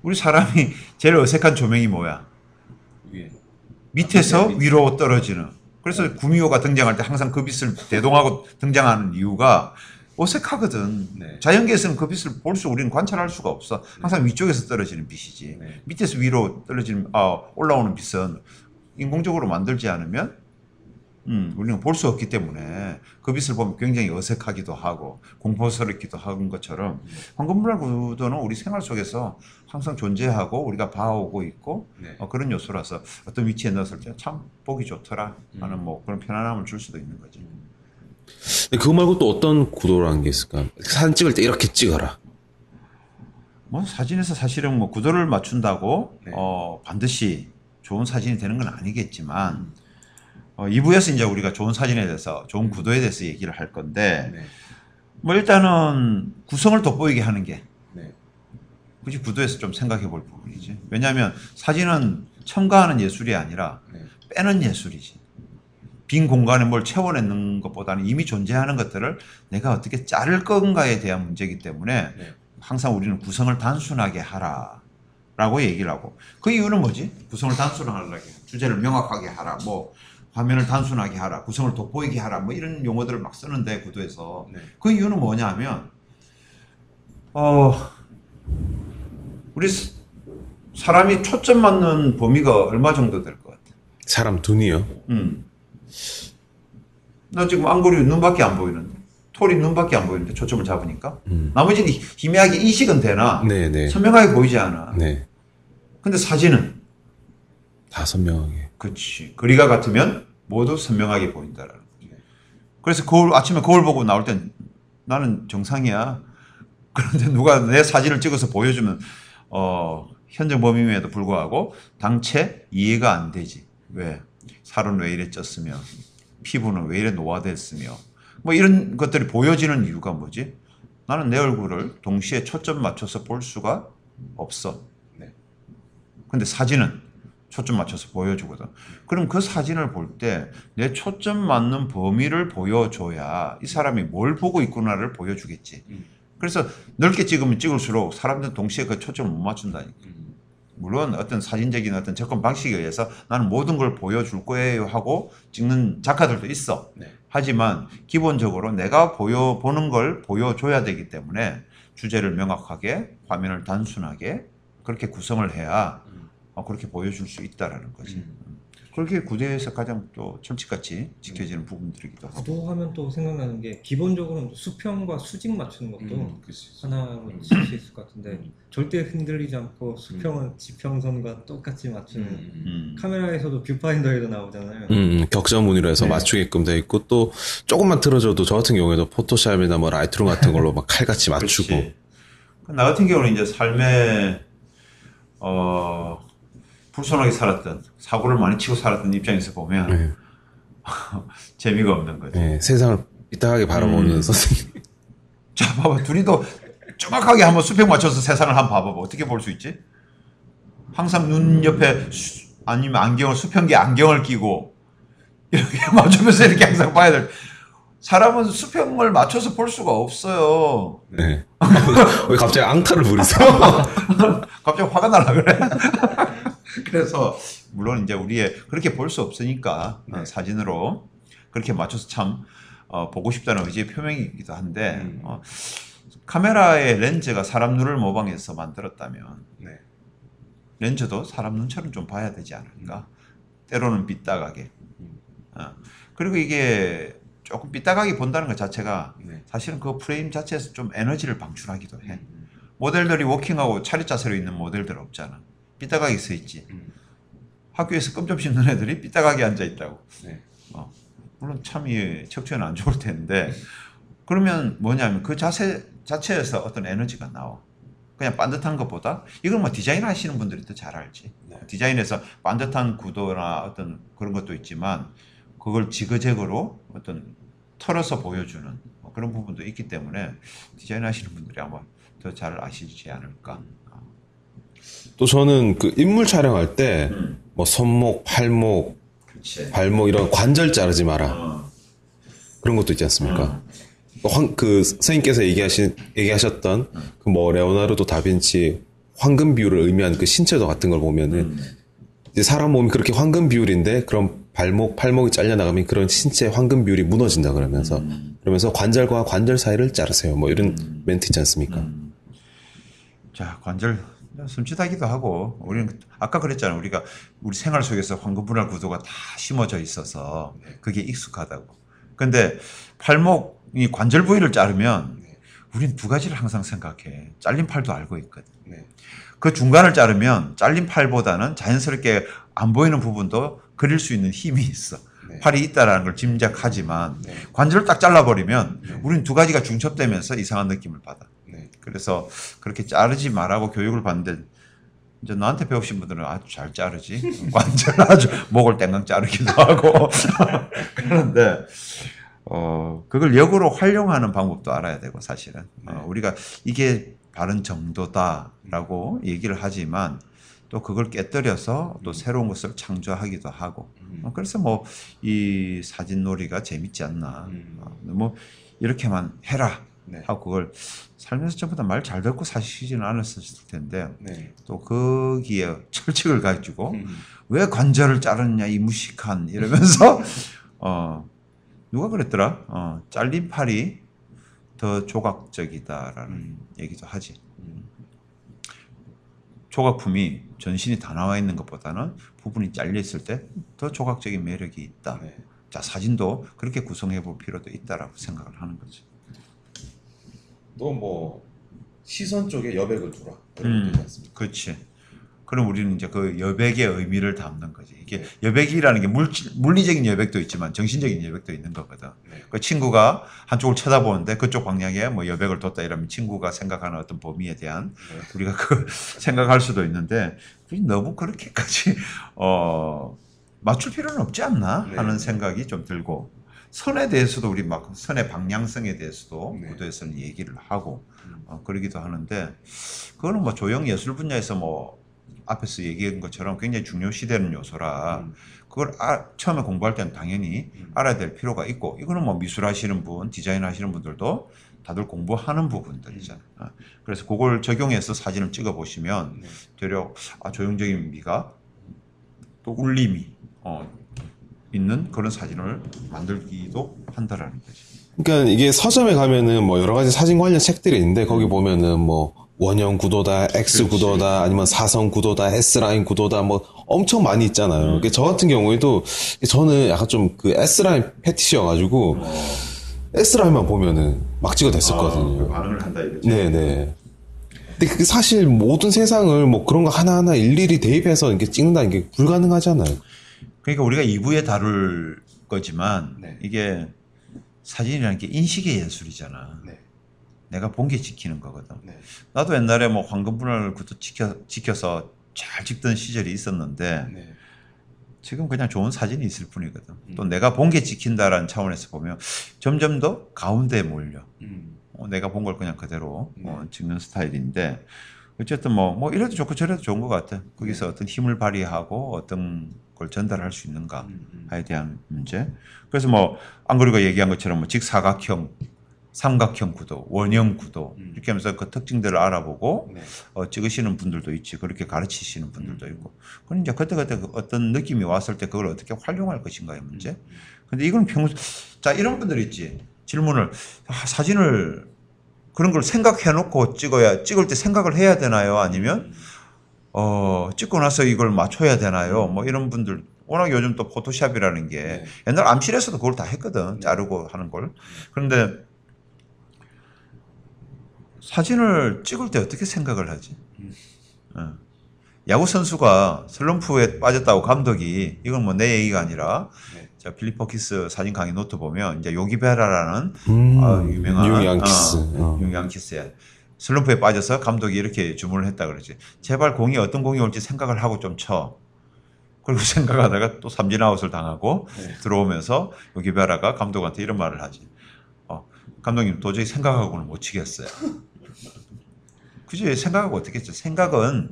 우리 사람이 제일 어색한 조명이 뭐야 밑에서 위로 떨어지는. 그래서 구미호가 등장할 때 항상 그 빛을 대동하고 등장하는 이유가 어색하거든. 네. 자연계에서는 그 빛을 볼 수, 우리는 관찰할 수가 없어. 항상 위쪽에서 떨어지는 빛이지. 네. 밑에서 위로 떨어지는, 아, 올라오는 빛은 인공적으로 만들지 않으면, 음, 우리는 볼 수 없기 때문에 그 빛을 보면 굉장히 어색하기도 하고 공포스럽기도 하는 것처럼 황금분할 구도는 우리 생활 속에서 항상 존재하고 우리가 봐오고 있고 네. 어, 그런 요소라서 어떤 위치에 넣었을 때 참 보기 좋더라 하는 음. 뭐 그런 편안함을 줄 수도 있는 거지. 근데 그거 말고 또 어떤 구도라는 게 있을까? 사진 찍을 때 이렇게 찍어라. 뭐 사진에서 사실은 뭐 구도를 맞춘다고 네. 어, 반드시 좋은 사진이 되는 건 아니겠지만 어, 2부에서 이제 우리가 좋은 사진에 대해서 좋은 구도에 대해서 얘기를 할 건데 네. 뭐 일단은 구성을 돋보이게 하는 게 네. 굳이 구도에서 좀 생각해 볼 부분이지. 왜냐하면 사진은 첨가하는 예술이 아니라 네. 빼는 예술이지. 빈 공간에 뭘 채워내는 것보다는 이미 존재하는 것들을 내가 어떻게 자를 건가에 대한 문제이기 때문에 네. 항상 우리는 구성을 단순하게 하라. 라고 얘기를 하고. 그 이유는 뭐지? 구성을 단순하게. 주제를 명확하게 하라. 뭐, 화면을 단순하게 하라. 구성을 돋보이게 하라. 뭐 이런 용어들을 막 쓰는데, 구도에서. 네. 그 이유는 뭐냐 하면, 어, 우리 스- 사람이 초점 맞는 범위가 얼마 정도 될 것 같아? 사람 눈이요. 음. 나 지금 안구리 눈밖에 안 보이는데. 톨이 눈밖에 안 보이는데 초점을 잡으니까. 음. 나머지는 희- 희미하게 인식은 되나? 네, 네. 선명하게 보이지 않아. 네. 근데 사진은 다 선명하게. 그렇지. 거리가 같으면 모두 선명하게 보인다라는 거지. 그래서 거울 아침에 거울 보고 나올 땐 나는 정상이야. 그런데 누가 내 사진을 찍어서 보여주면 어, 현재 범임에도 불구하고 당최 이해가 안 되지. 왜? 살은 왜 이래 쪘으며 피부는 왜 이래 노화됐으며 뭐 이런 것들이 보여지는 이유가 뭐지? 나는 내 얼굴을 동시에 초점 맞춰서 볼 수가 없어. 네. 근데 사진은 초점 맞춰서 보여주거든. 그럼 그 사진을 볼 때 내 초점 맞는 범위를 보여줘야 이 사람이 뭘 보고 있구나를 보여주겠지. 음. 그래서 넓게 찍으면 찍을수록 사람들은 동시에 그 초점을 못 맞춘다니까. 음. 물론 어떤 사진적인 어떤 접근 방식에 의해서 나는 모든 걸 보여줄 거예요 하고 찍는 작가들도 있어. 네. 하지만 기본적으로 내가 보여 보는 걸 보여줘야 되기 때문에 주제를 명확하게 화면을 단순하게 그렇게 구성을 해야 그렇게 보여줄 수 있다라는 거지. 음. 그렇게 구도에서 가장 또 철칙같이 지켜지는 부분들이기도 하고. 구도하면 또 생각나는 게 기본적으로는 수평과 수직 맞추는 것도 음. 하나로 음. 칠수 있을 것 같은데 음. 절대 흔들리지 않고 수평은 지평선과 똑같이 맞추는 음. 음. 카메라에서도 뷰파인더에도 나오잖아요. 음, 음, 격자 무늬로 해서 네. 맞추게끔 돼 있고 또 조금만 틀어줘도 저 같은 경우에도 포토샵이나 뭐 Lightroom 같은 걸로 막 칼같이 맞추고 그렇지. 나 같은 경우는 이제 삶에 어 불손하게 살았던 사고를 많이 치고 살았던 입장에서 보면 네. 재미가 없는 거지. 네, 세상을 삐딱하게 바라보는 음. 선생님. 자, 봐봐. 둘이도 정확하게 한번 수평 맞춰서 세상을 한번 봐봐봐. 어떻게 볼 수 있지? 항상 눈 옆에 수- 아니면 안경을 수평기 안경을 끼고 이렇게 맞추면서 이렇게 항상 봐야 될. 사람은 수평을 맞춰서 볼 수가 없어요. 네. 왜 갑자기 앙탈을 부리세요? 갑자기 화가 나라 그래. 그래서 물론 이제 우리의 그렇게 볼 수 없으니까 어, 사진으로 그렇게 맞춰서 참 어, 보고 싶다는 의지의 표명이기도 한데 음. 어, 카메라의 렌즈가 사람 눈을 모방해서 만들었다면 네. 렌즈도 사람 눈처럼 좀 봐야 되지 않을까? 때로는 삐딱하게. 음. 어. 그리고 이게 조금 삐딱하게 본다는 것 자체가 네. 사실은 그 프레임 자체에서 좀 에너지를 방출하기도 해. 음. 모델들이 워킹하고 차렷 자세로 있는 모델들 없잖아. 삐딱하게 서 있지. 음. 학교에서 껌 좀 씹는 애들이 삐딱하게 앉아 있다고. 네. 어. 물론 참이 척추에는 안 좋을 텐데 그러면 뭐냐면 그 자세 자체에서 어떤 에너지가 나와. 그냥 반듯한 것보다 이건 뭐 디자인 하시는 분들이 더 잘 알지. 네. 디자인에서 반듯한 구도나 어떤 그런 것도 있지만 그걸 지그재그로 어떤 털어서 보여주는 뭐 그런 부분도 있기 때문에 디자인 하시는 분들이 아마 더 잘 아시지 않을까. 어. 또 저는 그 인물 촬영할 때 음. 뭐 손목, 팔목, 그렇지. 발목 이런 관절 자르지 마라 어. 그런 것도 있지 않습니까? 황, 그 선생님께서 얘기하신 얘기하셨던 그뭐 레오나르도 다빈치 황금 비율을 의미하는 그 신체도 같은 걸 보면은 이제 사람 몸이 그렇게 황금 비율인데 그런 발목, 팔목이 잘려 나가면 그런 신체 황금 비율이 무너진다 그러면서 그러면서 관절과 관절 사이를 자르세요. 뭐 이런 멘트 있지 않습니까? 자 관절 숨치다기도 하고 우리는 아까 그랬잖아 우리가 우리 생활 속에서 황금분할 구도가 다 심어져 있어서 그게 익숙하다고. 근데 팔목이 관절 부위를 자르면 우린 두 가지를 항상 생각해. 잘린 팔도 알고 있거든. 네. 그 중간을 자르면 잘린 팔보다는 자연스럽게 안 보이는 부분도 그릴 수 있는 힘이 있어. 네. 팔이 있다라는 걸 짐작하지만 네. 관절을 딱 잘라버리면 우린 두 가지가 중첩되면서 이상한 느낌을 받아. 네. 그래서 그렇게 자르지 말라고 교육을 받는데 이제 나한테 배우신 분들은 아주 잘 자르지. 관절 아주 목을 땡강 자르기도 하고. 그런데 어 그걸 역으로 활용하는 방법도 알아야 되고 사실은. 어, 우리가 이게 바른 정도다라고 얘기를 하지만 또 그걸 깨뜨려서 또 새로운 것을 창조하기도 하고. 어, 그래서 뭐 이 사진놀이가 재밌지 않나. 음. 어, 뭐 이렇게만 해라 네. 하고 그걸 살면서 전부 다 말 잘 듣고 사시지는 않았을 텐데 네. 또 거기에 철칙을 가지고 음. 왜 관절을 자르느냐 이 무식한 이러면서 어 누가 그랬더라 어 잘린 팔이 더 조각적이다라는 음. 얘기도 하지 음. 조각품이 전신이 다 나와 있는 것보다는 부분이 잘려 있을 때 더 조각적인 매력이 있다. 네. 자 사진도 그렇게 구성해 볼 필요도 있다라고 생각을 하는 거죠. 또 뭐 시선 쪽에 여백을 두라 음. 이런 거 되지 않습니까? 그렇지. 그럼 우리는 이제 그 여백의 의미를 담는 거지. 이게 여백이라는 게 물질, 물리적인 여백도 있지만 정신적인 여백도 있는 거거든. 그 친구가 한쪽을 쳐다보는데 그쪽 방향에 뭐 여백을 뒀다 이러면 친구가 생각하는 어떤 범위에 대한 우리가 그 생각할 수도 있는데 너무 그렇게까지 어 맞출 필요는 없지 않나 하는 생각이 좀 들고 선에 대해서도 우리 막 선의 방향성에 대해서도 구도에서는 얘기를 하고 어, 그러기도 하는데 그거는 뭐 조형 예술 분야에서 뭐 앞에서 얘기한 것처럼 굉장히 중요시되는 요소라 그걸 아- 처음에 공부할 때는 당연히 알아야 될 필요가 있고 이거는 뭐 미술 하시는 분, 디자인 하시는 분들도 다들 공부하는 부분들이잖아요. 어, 그래서 그걸 적용해서 사진을 찍어 보시면 되려 아, 조형적인 미가 또 울림이 어, 있는 그런 사진을 만들기도 한다라는 거지. 그러니까 이게 서점에 가면은 뭐 여러 가지 사진 관련 책들이 있는데 거기 보면은 뭐 원형 구도다, X 구도다, 아니면 사선 구도다, S 라인 구도다, 뭐 엄청 많이 있잖아요. 그러니까 저 같은 경우에도 저는 약간 좀 그 S 라인 패티시여가지고 S 라인만 보면은 막 찍어 댔었거든요. 반응을 한다 이거지. 네네. 근데 그게 사실 모든 세상을 뭐 그런 거 하나하나 일일이 대입해서 이렇게 찍는다는 게 불가능하잖아요. 그러니까 우리가 2부에 다룰 거지만 이게 사진이라는 게 인식의 예술이잖아. 내가 본 게 지키는 거거든. 나도 옛날에 뭐 황금분할 구도 지켜, 지켜서 잘 찍던 시절이 있었는데 지금 그냥 좋은 사진이 있을 뿐이거든. 또 내가 본 게 지킨다라는 차원에서 보면 점점 더 가운데에 몰려. 어, 내가 본 걸 그냥 그대로 어, 찍는 스타일인데 어쨌든 뭐, 뭐 이래도 좋고 저래도 좋은 것 같아. 거기서 어떤 힘을 발휘하고 어떤 걸 전달할 수 있는가에 대한 문제. 그래서 뭐 안그리가 얘기한 것처럼 뭐 직사각형, 삼각형 구도, 원형 구도 이렇게 하면서 그 특징들을 알아보고 어, 찍으시는 분들도 있지. 그렇게 가르치시는 분들도 있고. 그럼 이제 그때그때 그 어떤 느낌이 왔을 때 그걸 어떻게 활용할 것인가의 문제. 근데 이건 평소 자 이런 분들 있지. 질문을 아, 사진을 그런 걸 생각해 놓고 찍어야 찍을 때 생각을 해야 되나요? 아니면 어 찍고 나서 이걸 맞춰야 되나요? 뭐 이런 분들 워낙 요즘 또 포토샵이라는 게 옛날 암실에서도 그걸 다 했거든. 자르고 하는 걸. 그런데 사진을 찍을 때 어떻게 생각을 하지? 어. 야구 선수가 슬럼프에 빠졌다고 감독이 이건 뭐 내 얘기가 아니라 자 필립 퍼키스 사진 강의 노트 보면 이제 요기베라라는 음, 아, 유명한 뉴 양키스. 어, 어. 뉴 양키스야. 슬럼프에 빠져서 감독이 이렇게 주문을 했다 그러지. 제발 공이 어떤 공이 올지 생각을 하고 좀 쳐. 그리고 생각하다가 또 삼진 아웃을 당하고 들어오면서 요기베라가 감독한테 이런 말을 하지. 어, 감독님 도저히 생각하고는 못 치겠어요. 그지 생각하고 어떻게 했죠? 생각은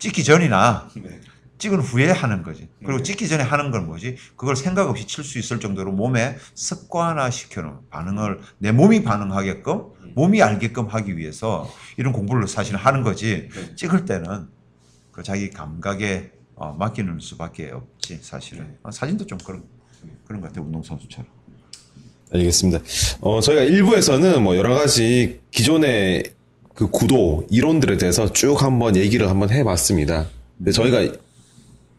찍기 전이나 찍은 후에 하는 거지. 그리고 찍기 전에 하는 건 뭐지? 그걸 생각 없이 칠 수 있을 정도로 몸에 습관화 시켜놓은 반응을 내 몸이 반응하게끔 몸이 알게끔 하기 위해서 이런 공부를 사실 하는 거지. 찍을 때는 그 자기 감각에 어, 맡기는 수밖에 없지 사실은. 어, 사진도 좀 그런 그런 것 같아 요 운동선수처럼. 알겠습니다. 어, 저희가 일부에서는 뭐 여러 가지 기존의 그 구도, 이론들에 대해서 쭉 한번 얘기를 한번 해봤습니다. 근데 저희가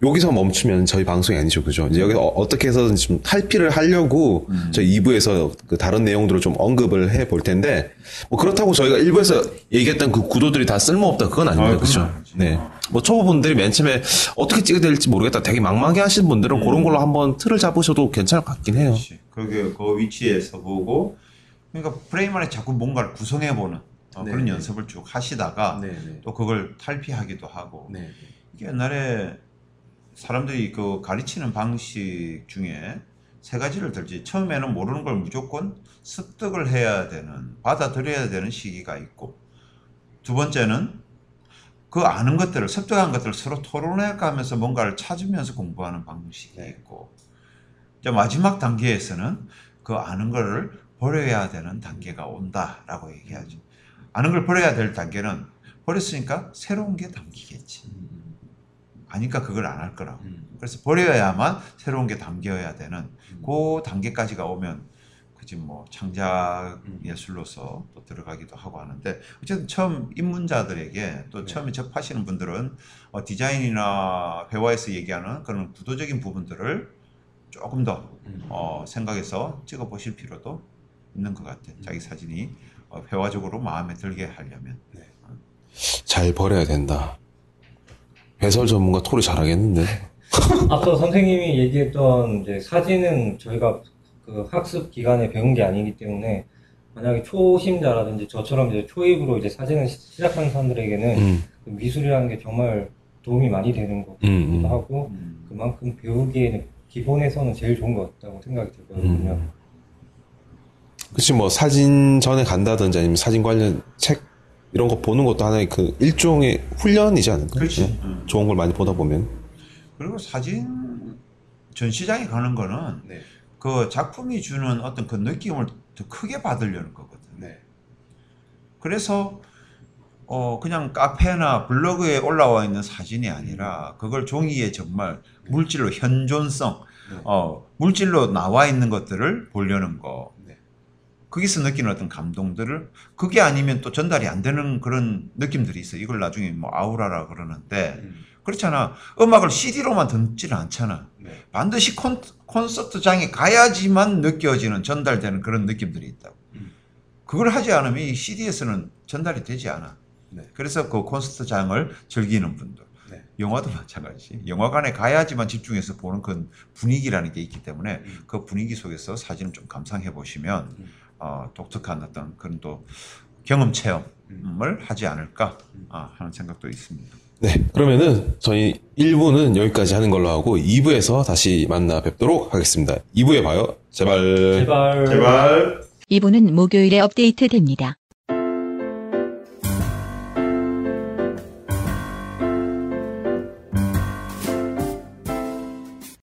여기서 멈추면 저희 방송이 아니죠. 그죠? 이제 여기서 어, 떻게 해서든 좀 탈피를 하려고 저희 2부에서 그 다른 내용들을 좀 언급을 해 볼 텐데, 뭐 그렇다고 저희가 1부에서 얘기했던 그 구도들이 다 쓸모없다. 그건 아닙니다. 아, 그죠? 아니지. 네. 뭐 초보분들이 맨 처음에 어떻게 찍어야 될지 모르겠다. 되게 망망해 하시는 분들은 그런 걸로 한번 틀을 잡으셔도 괜찮을 것 같긴 해요. 그렇지. 거기 그 위치에서 보고 그러니까 프레임 안에 자꾸 뭔가를 구성해 보는 어, 네, 그런 네. 연습을 쭉 하시다가 네, 네. 또 그걸 탈피하기도 하고 네. 이게 옛날에 사람들이 그 가르치는 방식 중에 세 가지를 들지. 처음에는 모르는 걸 무조건 습득을 해야 되는 받아들여야 되는 시기가 있고. 두 번째는 그 아는 것들을 습득한 것들을 서로 토론해 가면서 뭔가를 찾으면서 공부하는 방식이 있고. 이제 마지막 단계에서는 그 아는 거를 버려야 되는 단계가 온다라고 얘기하죠. 아는 걸 버려야 될 단계는 버렸으니까 새로운 게 담기겠지. 아니까 그걸 안 할 거라고. 그래서 버려야만 새로운 게 담겨야 되는 그 단계까지가 오면 그지 뭐 창작 예술로서 또 들어가기도 하고 하는데 어쨌든 처음 입문자들에게 또 처음에 접하시는 분들은 어, 디자인이나 회화에서 얘기하는 그런 구도적인 부분들을 조금 더 어, 생각해서 찍어 보실 필요도 있는 것 같아. 자기 사진이 어, 회화적으로 마음에 들게 하려면. 잘 버려야 된다. 해설 전문가 토리 잘하겠는데. 앞서 선생님이 얘기했던 이제 사진은 저희가 그 학습 기간에 배운 게 아니기 때문에 만약에 초심자라든지 저처럼 이제 초입으로 이제 사진을 시- 시작하는 사람들에게는 음, 그 미술이라는 게 정말 도움이 많이 되는 거기도 음, 음. 하고 그만큼 배우기에는 기본에서는 제일 좋은 것 같다고 생각이 들거든요. 음. 그치, 뭐, 사진 전에 간다든지 아니면 사진 관련 책, 이런 거 보는 것도 하나의 그 일종의 훈련이지 않을까? 그렇지. 예? 음. 좋은 걸 많이 보다 보면. 그리고 사진 전시장에 가는 거는 네. 그 작품이 주는 어떤 그 느낌을 더 크게 받으려는 거거든. 네. 그래서 어 그냥 카페나 블로그에 올라와 있는 사진이 아니라 그걸 종이에 정말 물질로 현존성 네. 어 물질로 나와 있는 것들을 보려는 거 네. 거기서 느끼는 어떤 감동들을 그게 아니면 또 전달이 안 되는 그런 느낌들이 있어 이걸 나중에 뭐 아우라라 그러는데 음. 그렇잖아 음악을 CD로만 듣지는 않잖아 네. 반드시 콘, 콘서트장에 가야지만 느껴지는 전달되는 그런 느낌들이 있다고. 음. 그걸 하지 않으면 이 CD에서는 전달이 되지 않아. 네. 그래서 그 콘서트장을 즐기는 분들. 네. 영화도 마찬가지지. 영화관에 가야지만 집중해서 보는 그 분위기라는 게 있기 때문에 음. 그 분위기 속에서 사진을 좀 감상해 보시면 음. 어, 독특한 어떤 그런 또 경험 체험을 음. 하지 않을까 음. 아, 하는 생각도 있습니다. 네. 그러면은 저희 1부는 여기까지 하는 걸로 하고 2부에서 다시 만나 뵙도록 하겠습니다. 2부에 봐요. 제발. 제발. 제발. 이부는 목요일에 업데이트 됩니다.